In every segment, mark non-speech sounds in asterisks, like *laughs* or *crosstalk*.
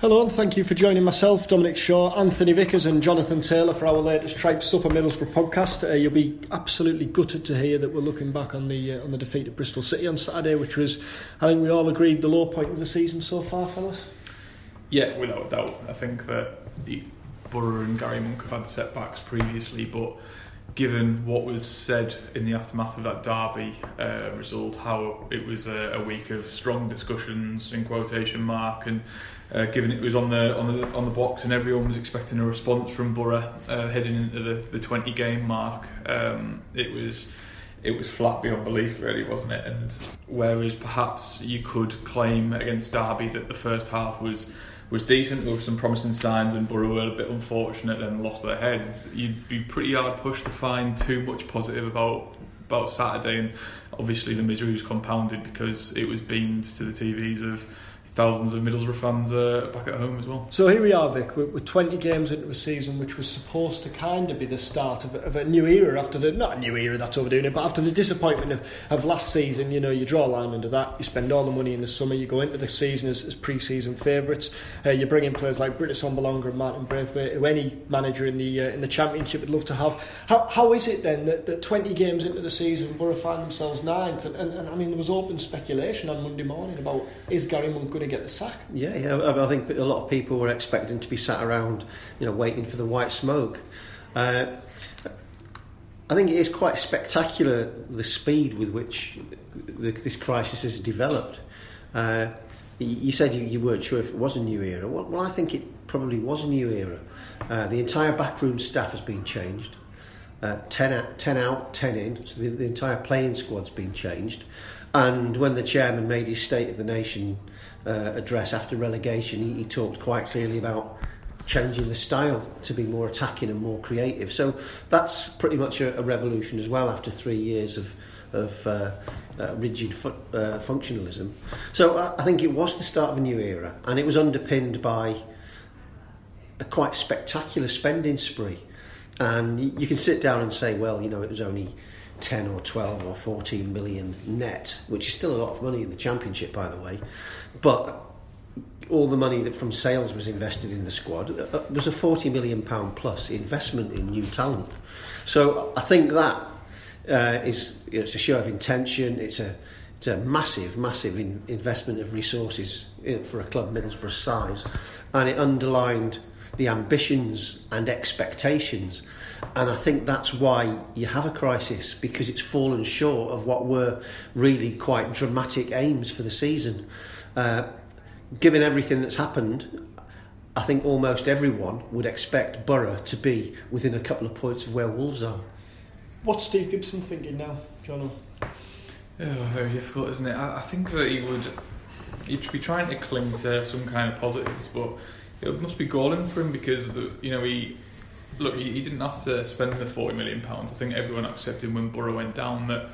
Hello and thank you for joining myself, Dominic Shaw, Anthony Vickers, and Jonathan Taylor for our latest Tripe Supper Middlesbrough podcast. Uh, you'll be absolutely gutted to hear that we're looking back on the uh, on the defeat at Bristol City on Saturday, which was, I think we all agreed, the low point of the season so far, fellas. Yeah, without a doubt. I think that the Borough and Gary Monk have had setbacks previously, but given what was said in the aftermath of that derby uh, result, how it was a, a, week of strong discussions in quotation mark, and uh, given it was on the on the on the box and everyone was expecting a response from Borough uh, heading into the, the 20 game mark, um, it was it was flat beyond belief, really, wasn't it? And whereas perhaps you could claim against Derby that the first half was was decent. Were some promising signs, and Borough were a bit unfortunate and lost their heads. You'd be pretty hard pushed to find too much positive about about Saturday, and obviously the misery was compounded because it was beamed to the TVs of thousands of Middlesbrough fans uh, back at home as well. So here we are, Vic. We're, we're 20 games into a season which was supposed to kind of be the start of, of, a new era after the not a new era that's overdoing it, but after the disappointment of, of last season. You know, you draw a line under that. You spend all the money in the summer. You go into the season as, as pre-season favourites. Uh, you bring in players like Britt Assombalonga and Martin Braithwaite, who any manager in the uh, in the Championship would love to have. How, how is it then that, that 20 games into the season, Borough find themselves ninth? And, and, and I mean, there was open speculation on Monday morning about is Gary Monk going to get the sack? Yeah, yeah. I think a lot of people were expecting to be sat around, you know, waiting for the white smoke. Uh, I think it is quite spectacular the speed with which the, this crisis has developed. Uh, you said you, you, weren't sure if it was a new era. Well, well I think it probably was a new era. Uh, the entire backroom staff has been changed. Uh, 10, out, 10 out, 10 in. So the, the entire playing squad's been changed. And when the chairman made his State of the Nation uh, address after relegation, he, he talked quite clearly about changing the style to be more attacking and more creative. So that's pretty much a, a revolution as well after three years of of uh, uh, rigid fu- uh, functionalism. So I, I think it was the start of a new era, and it was underpinned by a quite spectacular spending spree. And you can sit down and say, well, you know, it was only 10 or 12 or 14 million net, which is still a lot of money in the championship, by the way. But all the money that from sales was invested in the squad uh, uh was a 40 million pound plus investment in new talent. So I think that uh, is you know, it's a show of intention. It's a it's a massive, massive in, investment of resources for a club Middlesbrough size, and it underlined the ambitions and expectations and I think that's why you have a crisis because it's fallen short of what were really quite dramatic aims for the season. Uh, given everything that's happened, I think almost everyone would expect Borough to be within a couple of points of where Wolves are. What's Steve Gibson thinking now, John? Oh, very difficult, isn't it? I, I think that he would he'd be trying to cling to some kind of positives, but it must be galling for him because the, you know he look, he, he didn't have to spend the forty million pounds. I think everyone accepted when Borough went down that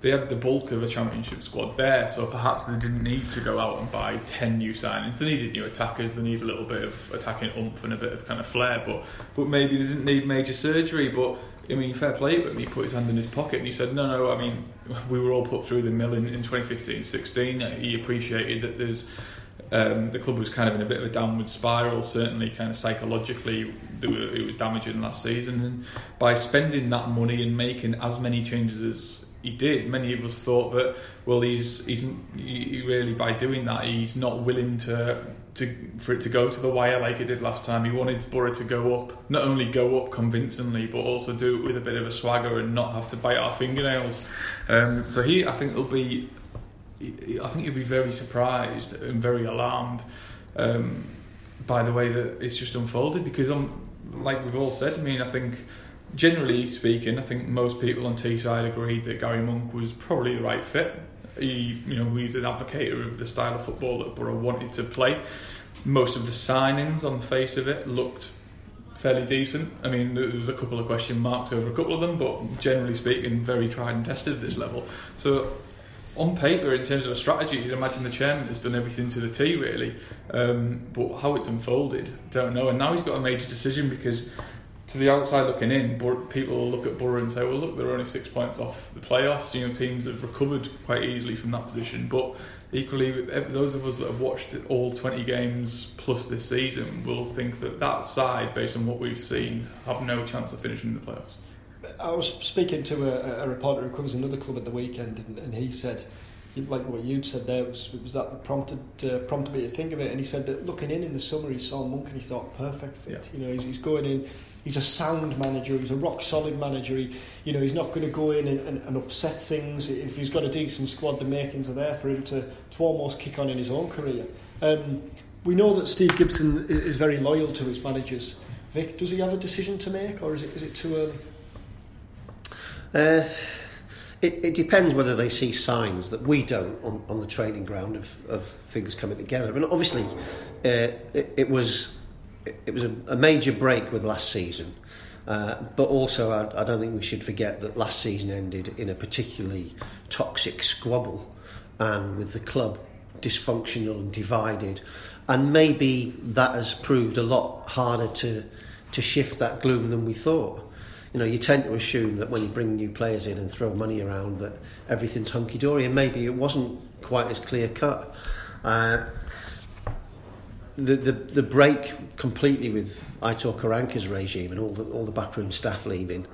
they had the bulk of a championship squad there, so perhaps they didn't need to go out and buy ten new signings. They needed new attackers. They need a little bit of attacking oomph and a bit of kind of flair, but but maybe they didn't need major surgery. But I mean, fair play him. He put his hand in his pocket and he said, "No, no. I mean, we were all put through the mill in, in 2015-16. He appreciated that there's." Um, the club was kind of in a bit of a downward spiral, certainly kind of psychologically it was damaging last season. And by spending that money and making as many changes as he did, many of us thought that well, he's he's he really by doing that he's not willing to to for it to go to the wire like it did last time. He wanted Borough to go up, not only go up convincingly, but also do it with a bit of a swagger and not have to bite our fingernails. Um, so he, I think, will be. I think you'll be very surprised and very alarmed um, by the way that it's just unfolded because I'm like we've all said, I mean, I think generally speaking, I think most people on Teesside agreed that Gary Monk was probably the right fit. he, you know, he's an advocate of the style of football that Borough wanted to play. Most of the signings, on the face of it, looked fairly decent. I mean, there was a couple of question marks over a couple of them, but generally speaking, very tried and tested at this level. So, on paper, in terms of a strategy, you'd imagine the chairman has done everything to the T, really. Um, but how it's unfolded, don't know. And now he's got a major decision because to the outside looking in, people look at Borough and say, well, look, they're only six points off the playoffs. You know, teams have recovered quite easily from that position. But equally, those of us that have watched all 20 games plus this season will think that that side, based on what we've seen, have no chance of finishing the playoffs. I was speaking to a, a reporter who covers another club at the weekend, and, and he said, like what you'd said there was was that that prompted uh, prompted me to think of it. And he said that looking in in the summer, he saw Monk and he thought perfect fit. Yeah. You know, he's, he's going in he's a sound manager. He's a rock solid manager. He, you know, he's not going to go in and, and, and, upset things. If he's got a decent squad, the makings are there for him to, to almost kick on in his own career. Um, we know that Steve Gibson is very loyal to his managers. Vic, does he have a decision to make, or is it is it too early? Uh, it, it depends whether they see signs that we don't on, on the training ground of, of things coming together. And obviously, uh, it, it was it was a, a major break with last season. Uh, but also, I, I don't think we should forget that last season ended in a particularly toxic squabble and with the club dysfunctional and divided. And maybe that has proved a lot harder to, to shift that gloom than we thought. You know, you tend to assume that when you bring new players in and throw money around that everything's hunky dory, and maybe it wasn't quite as clear cut. Uh, the, the, the break completely with Aitor Karanka's regime and all the, all the backroom staff leaving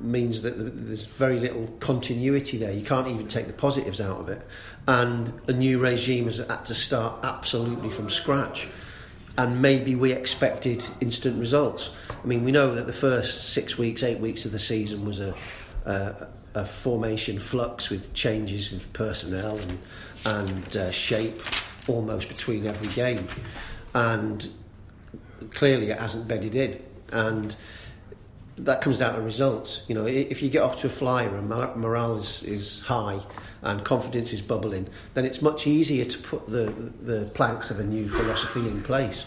means that there's very little continuity there. You can't even take the positives out of it. And a new regime has had to start absolutely from scratch. And maybe we expected instant results. I mean, we know that the first six weeks, eight weeks of the season was a, a, a formation flux with changes in personnel and, and uh, shape almost between every game, and clearly it hasn't bedded in, and that comes down to results. You know, if you get off to a flyer and morale is, is high and confidence is bubbling, then it's much easier to put the the planks of a new philosophy in place.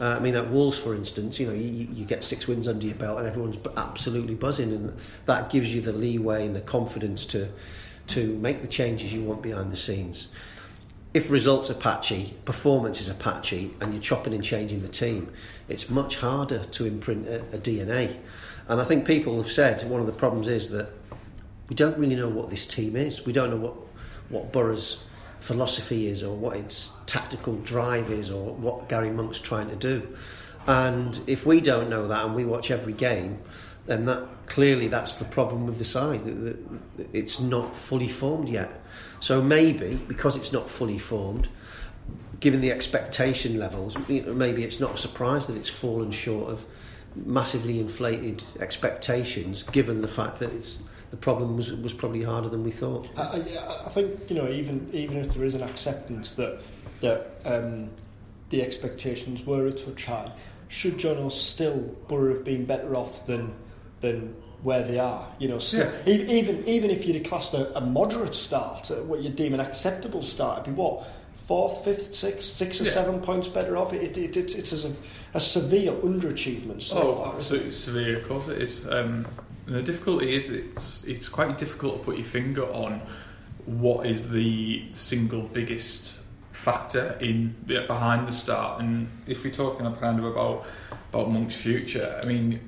Uh, I mean, at Wolves, for instance, you know, you, you get six wins under your belt and everyone's absolutely buzzing, and that gives you the leeway and the confidence to to make the changes you want behind the scenes if results are patchy, performance is patchy, and you're chopping and changing the team, it's much harder to imprint a, a, DNA. And I think people have said one of the problems is that we don't really know what this team is. We don't know what, what Borough's philosophy is, or what its tactical drive is, or what Gary Monk's trying to do. And if we don't know that and we watch every game, then that clearly that's the problem with the side. It's not fully formed yet. So maybe because it's not fully formed, given the expectation levels, maybe it's not a surprise that it's fallen short of massively inflated expectations, given the fact that it's the problem was was probably harder than we thought. I, I, think you know even even if there is an acceptance that that um, the expectations were a touch high, should John or still Borough have been better off than than where they are. You know, still, yeah. even even if you'd classed a, a moderate start, what you deem an acceptable start, it'd be what fourth, fifth, sixth, six or yeah. seven points better off. It, it, it it's a, a severe underachievement. So oh, far, absolutely severe. Of course, it is. Um, the difficulty is it's it's quite difficult to put your finger on what is the single biggest factor in behind the start. And if we're talking kind of about about Monk's future, I mean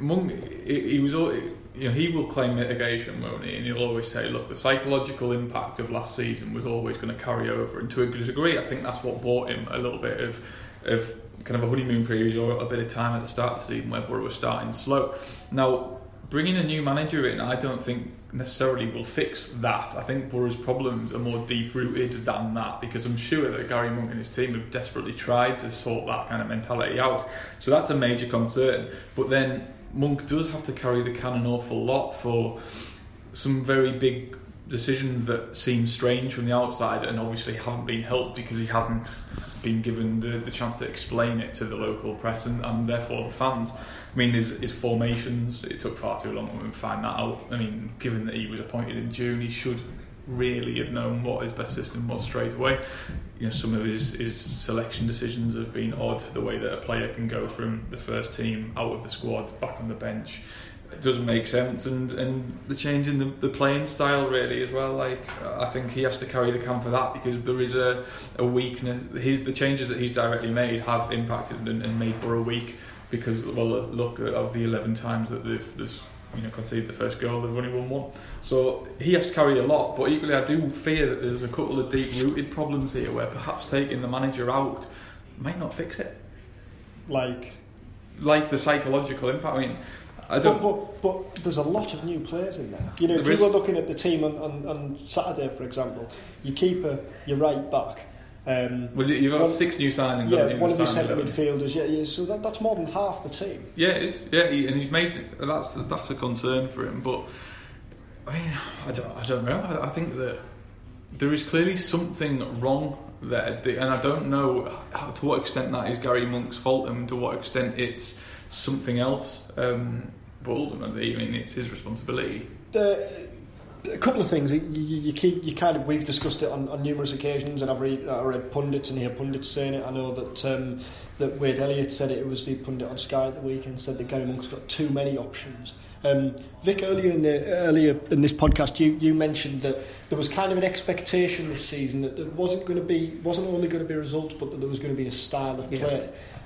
Monk, he, was, you know, he will claim mitigation, won't he? And he'll always say, look, the psychological impact of last season was always going to carry over. And to a degree, I think that's what bought him a little bit of, of kind of a honeymoon period or a bit of time at the start of the season where Borough was starting slow. Now, bringing a new manager in, I don't think necessarily will fix that. I think Borough's problems are more deep rooted than that because I'm sure that Gary Monk and his team have desperately tried to sort that kind of mentality out. So that's a major concern. But then Monk does have to carry the can an awful lot for some very big decisions that seem strange from the outside and obviously haven't been helped because he hasn't been given the, the chance to explain it to the local press and, and therefore the fans. I mean, his, his formations, it took far too long to find that out. I mean, given that he was appointed in June, he should really have known what his best system was straight away. You know, some of his, his selection decisions have been odd. The way that a player can go from the first team out of the squad back on the bench it doesn't make sense, and, and the change in the, the playing style really as well. Like I think he has to carry the camp for that because there is a, a weakness. His, the changes that he's directly made have impacted and, and made Borough weak because well look of the 11 times that they've, they've you know conceded the first goal they've only won one so he has to carry a lot but equally I do fear that there's a couple of deep rooted problems here where perhaps taking the manager out might not fix it like like the psychological impact I mean I don't. But, but, but, there's a lot of new players in there. You know, if you were looking at the team on, on, on Saturday, for example, your keeper, your right back. Um, well, you've got one, six new signings. Yeah, one of your centre midfielders. Yeah, yeah, so that, that's more than half the team. Yeah, it is. Yeah, he, and he's made that's that's a concern for him. But I mean, I don't, I don't know. I, I think that there is clearly something wrong there, and I don't know how, to what extent that is Gary Monk's fault and to what extent it's something else. Um, but ultimately, I mean, it's his responsibility. The, a couple of things. You, you, keep, you kind of we've discussed it on, on numerous occasions, and I've read, I read pundits and hear pundits saying it. I know that um, that Wade Elliott said it. It was the pundit on Sky at the weekend said that Gary Monk's got too many options. Um, Vic, earlier in the earlier in this podcast, you, you mentioned that there was kind of an expectation this season that there wasn't going to be wasn't only going to be results, but that there was going to be a style of play.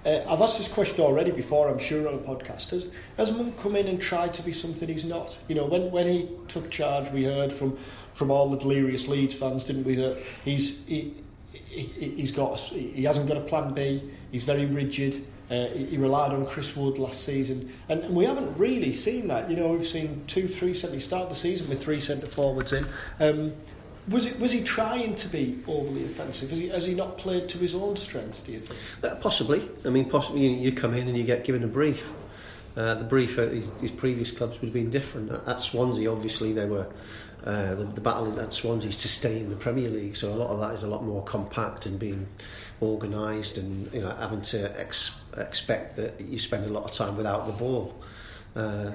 Yeah. Uh, I've asked this question already before, I'm sure, on a podcast. Has, has Monk come in and tried to be something he's not? You know, when, when he took charge, we heard from, from all the delirious Leeds fans, didn't we, that he's, he, he, he's got, he hasn't got a plan B, he's very rigid. Uh, he relied on Chris Wood last season, and, and, we haven't really seen that. You know, we've seen two, three. centre. He started the season with three centre forwards in. Um, was it was he trying to be overly offensive? Has he, has he not played to his own strengths? Do you think? Uh, possibly. I mean, possibly. You, come in and you get given a brief. Uh, the brief at his, his, previous clubs would have been different. At, at Swansea, obviously, they were uh, the, the battle at Swansea is to stay in the Premier League. So a lot of that is a lot more compact and being organised, and you know having to ex- expect that you spend a lot of time without the ball. Uh,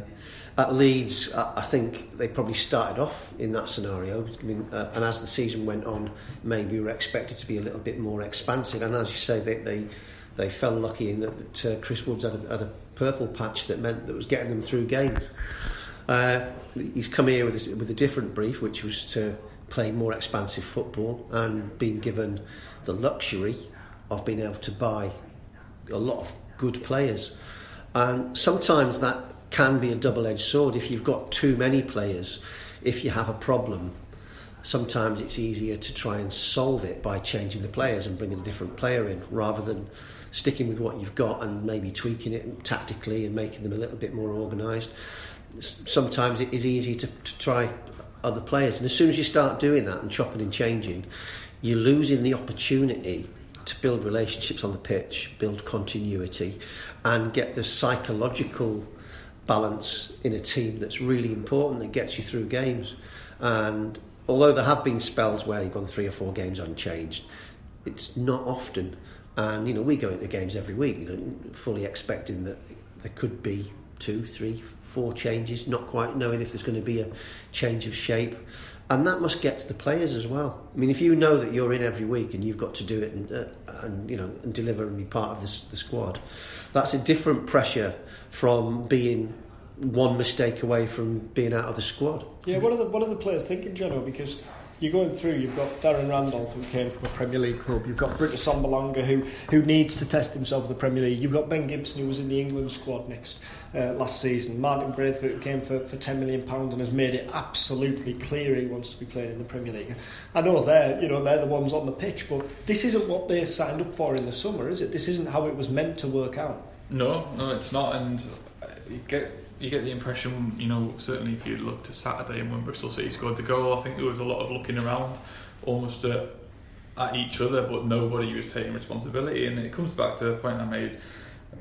at Leeds, I think they probably started off in that scenario. I mean, uh, and as the season went on, maybe we were expected to be a little bit more expansive. And as you say, they they, they fell lucky in that, that uh, Chris Woods had a, had a purple patch that meant that was getting them through games. Uh, he's come here with a, with a different brief, which was to play more expansive football and being given the luxury of being able to buy a lot of good players. And sometimes that can be a double edged sword. If you've got too many players, if you have a problem, sometimes it's easier to try and solve it by changing the players and bringing a different player in rather than sticking with what you've got and maybe tweaking it tactically and making them a little bit more organised. Sometimes it is easy to, to try other players, and as soon as you start doing that and chopping and changing, you're losing the opportunity to build relationships on the pitch, build continuity, and get the psychological balance in a team that's really important that gets you through games. And although there have been spells where you've gone three or four games unchanged, it's not often. And you know, we go into games every week, you know, fully expecting that there could be two, three, four changes, not quite knowing if there's going to be a change of shape. And that must get to the players as well. I mean, if you know that you're in every week and you've got to do it and, uh, and you know and deliver and be part of this, the squad, that's a different pressure from being one mistake away from being out of the squad. Yeah, what are the what are the players thinking, Jono? Because you're going through. You've got Darren Randolph who came from a Premier League club. You've got Britt Assombalonga who who needs to test himself in the Premier League. You've got Ben Gibson who was in the England squad next uh, last season. Martin Braithwaite who came for, for ten million pound and has made it absolutely clear he wants to be playing in the Premier League. I know they're you know they're the ones on the pitch, but this isn't what they signed up for in the summer, is it? This isn't how it was meant to work out. No, no, it's not, and you get you get the impression, you know, certainly if you look to Saturday and when Bristol City scored the goal, I think there was a lot of looking around, almost at, at each other, but nobody was taking responsibility. And it comes back to the point I made,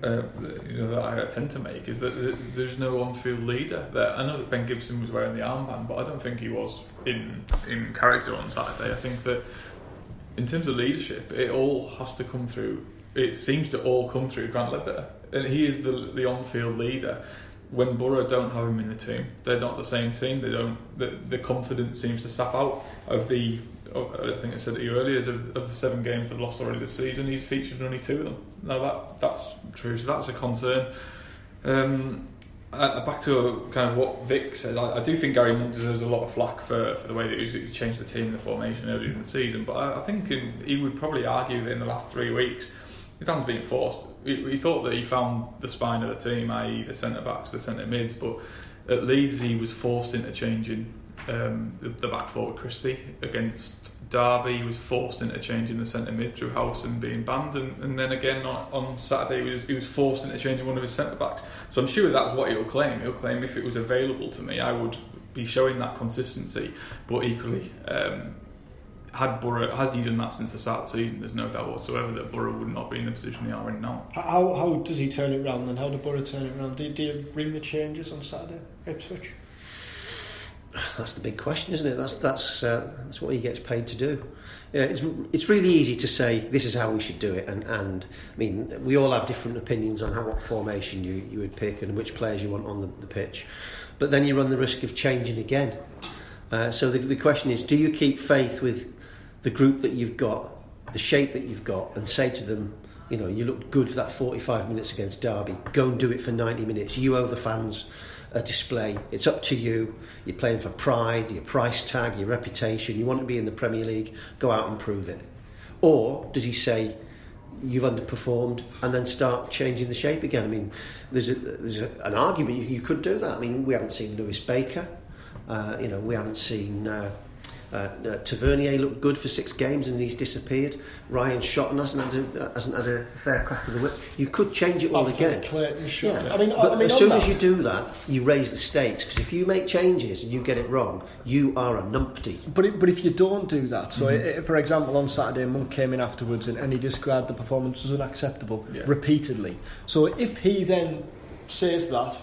uh, you know, that I tend to make, is that there's no on-field leader. That I know that Ben Gibson was wearing the armband, but I don't think he was in in character on Saturday. I think that in terms of leadership, it all has to come through. It seems to all come through Grant Leadbitter, and he is the the on-field leader when Borough don't have him in the team, they're not the same team. They don't. The, the confidence seems to sap out of the. I think I said to you earlier. Of, of the seven games they've lost already this season, he's featured in only two of them. Now that that's true. So that's a concern. Um, uh, back to kind of what Vic said, I, I, do think Gary Monk deserves a lot of flack for, for the way that he changed the team and the formation earlier in the season. But I, I think in, he would probably argue that in the last three weeks, his hands being forced. He, thought that he found the spine of the team, i.e., the centre backs, the centre mids. But at Leeds, he was forced into changing um, the, the back four with Christie against Derby, he was forced into changing the centre mid through Howson being banned, and, and then again on, on Saturday he was, he was forced into changing one of his centre backs. So I'm sure that's what he'll claim. He'll claim if it was available to me, I would be showing that consistency. But equally, um, had Borough has he done that since the start of the season, there's no doubt whatsoever that Borough would not be in the position they are in now. How how does he turn it around? Then how did Borough turn it around? Do, do you bring the changes on Saturday, Ipswich? That's the big question, isn't it? That's that's uh, that's what he gets paid to do. Yeah, it's it's really easy to say this is how we should do it, and and I mean we all have different opinions on how what formation you, you would pick and which players you want on the, the pitch, but then you run the risk of changing again. Uh, so the, the question is, do you keep faith with the group that you've got, the shape that you've got, and say to them, you know, you looked good for that 45 minutes against Derby. Go and do it for 90 minutes. You owe the fans a display. It's up to you. You're playing for pride, your price tag, your reputation. You want to be in the Premier League, go out and prove it. Or does he say, you've underperformed and then start changing the shape again? I mean, there's, a, there's a, an argument you, you, could do that. I mean, we haven't seen Lewis Baker. Uh, you know, we haven't seen uh, uh, uh, Tavernier looked good for six games and he's disappeared. Ryan Shotton hasn't had a, hasn't had a fair crack of the whip. You could change it all again. Clayton, yeah. I mean, but I mean, as soon that, as you do that, you raise the stakes because if you make changes and you get it wrong, you are a numpty. But it, but if you don't do that, so mm-hmm. it, for example, on Saturday, Monk came in afterwards and, and he described the performance as unacceptable yeah. repeatedly. So if he then says that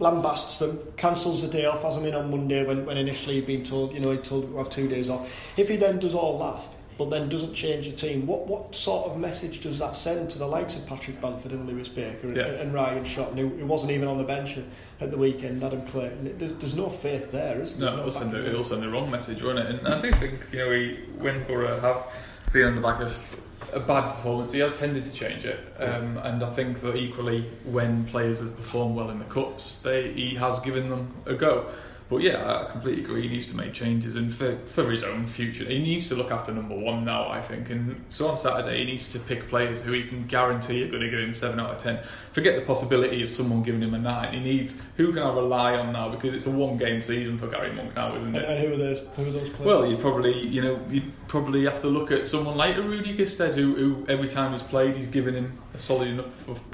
lambasts them, cancels the day off, has him in on Monday when, when initially he'd been told, you know, he'd told to have two days off. If he then does all that, but then doesn't change the team, what what sort of message does that send to the likes of Patrick Bamford and Lewis Baker and, yeah. and Ryan Shotton, who, who wasn't even on the bench at the weekend, Adam Clayton? There's, there's no faith there, isn't there? No, it'll send, it'll send the wrong message, won't it? And I do think, you know, we, when Borough have been on the back of a bad performance, he has tended to change it. Um, and I think that equally, when players have performed well in the cups, they, he has given them a go. But yeah, I completely agree. He needs to make changes, and for, for his own future, he needs to look after number one now. I think, and so on Saturday, he needs to pick players who he can guarantee are going to give him seven out of ten. Forget the possibility of someone giving him a nine. He needs who can I rely on now because it's a one-game season for Gary Monk now, isn't it? And, who are those? Who are those players? Well, you probably, you know, you probably have to look at someone like a Rudy Gestede, who, who every time he's played, he's given him a solid enough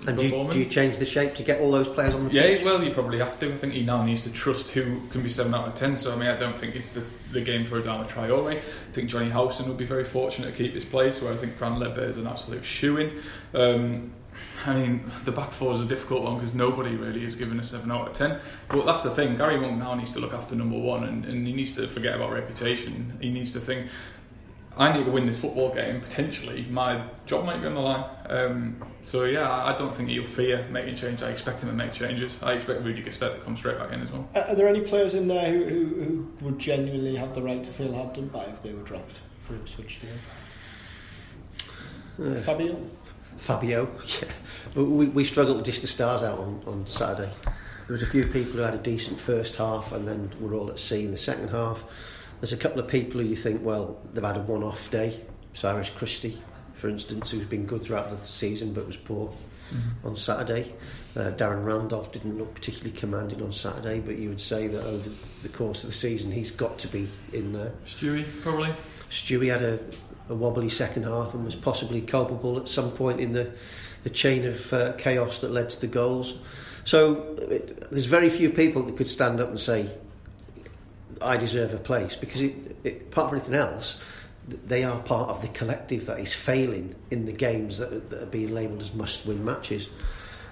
and do you, do you, change the shape to get all those players on the yeah, pitch? Yeah, well, you probably have to. I think he now needs to trust who can be 7 out of 10. So, I mean, I don't think it's the, the game for Adama Traore. I think Johnny Howson would be very fortunate to keep his place, where I think Grant Leadbitter is an absolute shoe in. Um, I mean, the back four is a difficult one because nobody really is given a 7 out of 10. But that's the thing, Gary Monk now needs to look after number one and, and he needs to forget about reputation. He needs to think, I need to win this football game. Potentially, my job might be on the line. Um, so yeah, I don't think he'll fear making changes. I expect him to make changes. I expect Rudy Gestede to come straight back in as well. Are there any players in there who, who, who would genuinely have the right to feel hard done by if they were dropped for Ipswich? Uh, Fabio. Fabio, *laughs* yeah. But we, we struggled to dish the stars out on, on Saturday. There was a few people who had a decent first half and then were all at sea in the second half there's a couple of people who you think, well, they've had a one-off day. Cyrus Christie, for instance, who's been good throughout the season but was poor mm-hmm. on Saturday. Uh, Darren Randolph didn't look particularly commanding on Saturday, but you would say that over the course of the season he's got to be in there. Stewie, probably. Stewie had a, a wobbly second half and was possibly culpable at some point in the, the chain of uh, chaos that led to the goals. So it, there's very few people that could stand up and say, I deserve a place because it, it, apart from anything else, they are part of the collective that is failing in the games that, that are being labelled as must-win matches.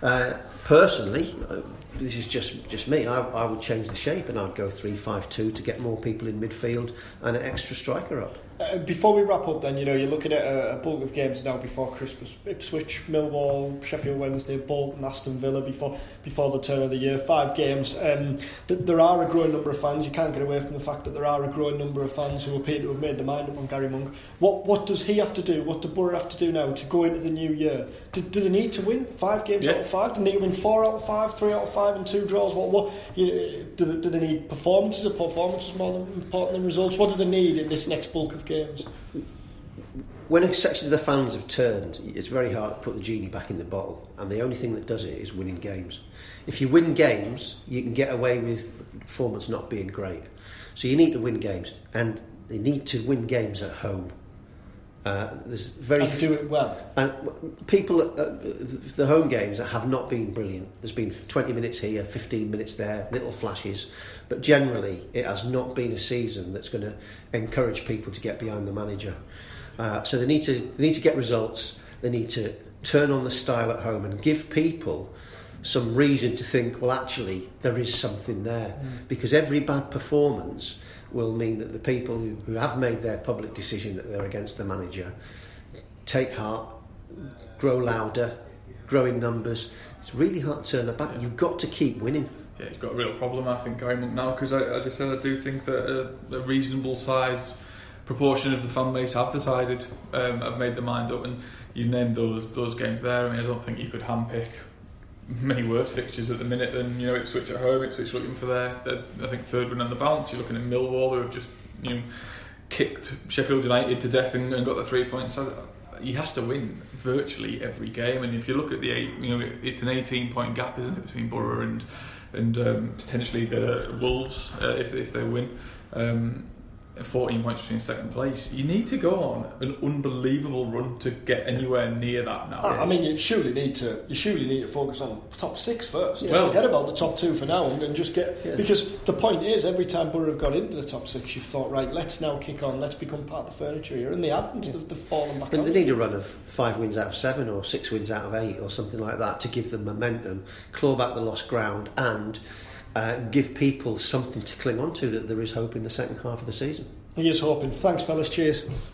Uh, personally, uh, this is just just me. I, I would change the shape and I'd go three-five-two to get more people in midfield and an extra striker up. Uh, before we wrap up, then you know you're looking at a, a bulk of games now before Christmas: Ipswich, Millwall, Sheffield Wednesday, Bolton, Aston Villa. Before before the turn of the year, five games. Um, th- there are a growing number of fans. You can't get away from the fact that there are a growing number of fans who appear to have made their mind up on Gary Monk. What what does he have to do? What do Borough have to do now to go into the new year? Do, do they need to win five games Yeah. out of five? Do they need to win four out of five, three out of five, and two draws? What what you know, do, they, do they need performances? Are performances more important than results? What do they need in this next bulk of games? when a section of the fans have turned, it's very hard to put the genie back in the bottle, and the only thing that does it is winning games. If you win games, you can get away with performance not being great. So you need to win games, and they need to win games at home. Uh, there's very And do it well. and people at uh, the home games that have not been brilliant. There's been 20 minutes here, 15 minutes there, little flashes, but generally it has not been a season that's going to encourage people to get behind the manager. Uh, so they need to they need to get results. They need to turn on the style at home and give people some reason to think. Well, actually, there is something there because every bad performance will mean that the people who, who have made their public decision that they're against the manager take heart, grow louder, grow in numbers. It's really hard to turn the back. You've got to keep winning. Yeah, he's got a real problem, I think, Gary Monk now, because as I said, I do think that a, a reasonable size proportion of the fan base have decided, um, have made their mind up, and you named those those games there. I mean, I don't think you could handpick many worse fixtures at the minute than you know Ipswich at home. Ipswich looking for their, their I think third win on the bounce. You're looking at Millwall who have just you know kicked Sheffield United to death and, and got the three points. So he has to win virtually every game. And if you look at the eight, you know it's an 18 point gap, isn't it, between Borough and and um, potentially the Wolves uh, if if they win. Um, 14 points between second place. You need to go on an unbelievable run to get anywhere near that now. I I mean, you surely need to. You surely need to focus on top six first. Well- Forget about the top two for now, and, and just get Yeah. because the point is, every time Borough have got into the top six, you've thought, right, let's now kick on, let's become part of the furniture here, and they haven't. They've, they've fallen back. But on they need a run of five wins out of seven or six wins out of eight or something like that to give them momentum, claw back the lost ground, and uh, give people something to cling on to that there is hope in the second half of the season. He is hoping. Thanks, fellas. Cheers.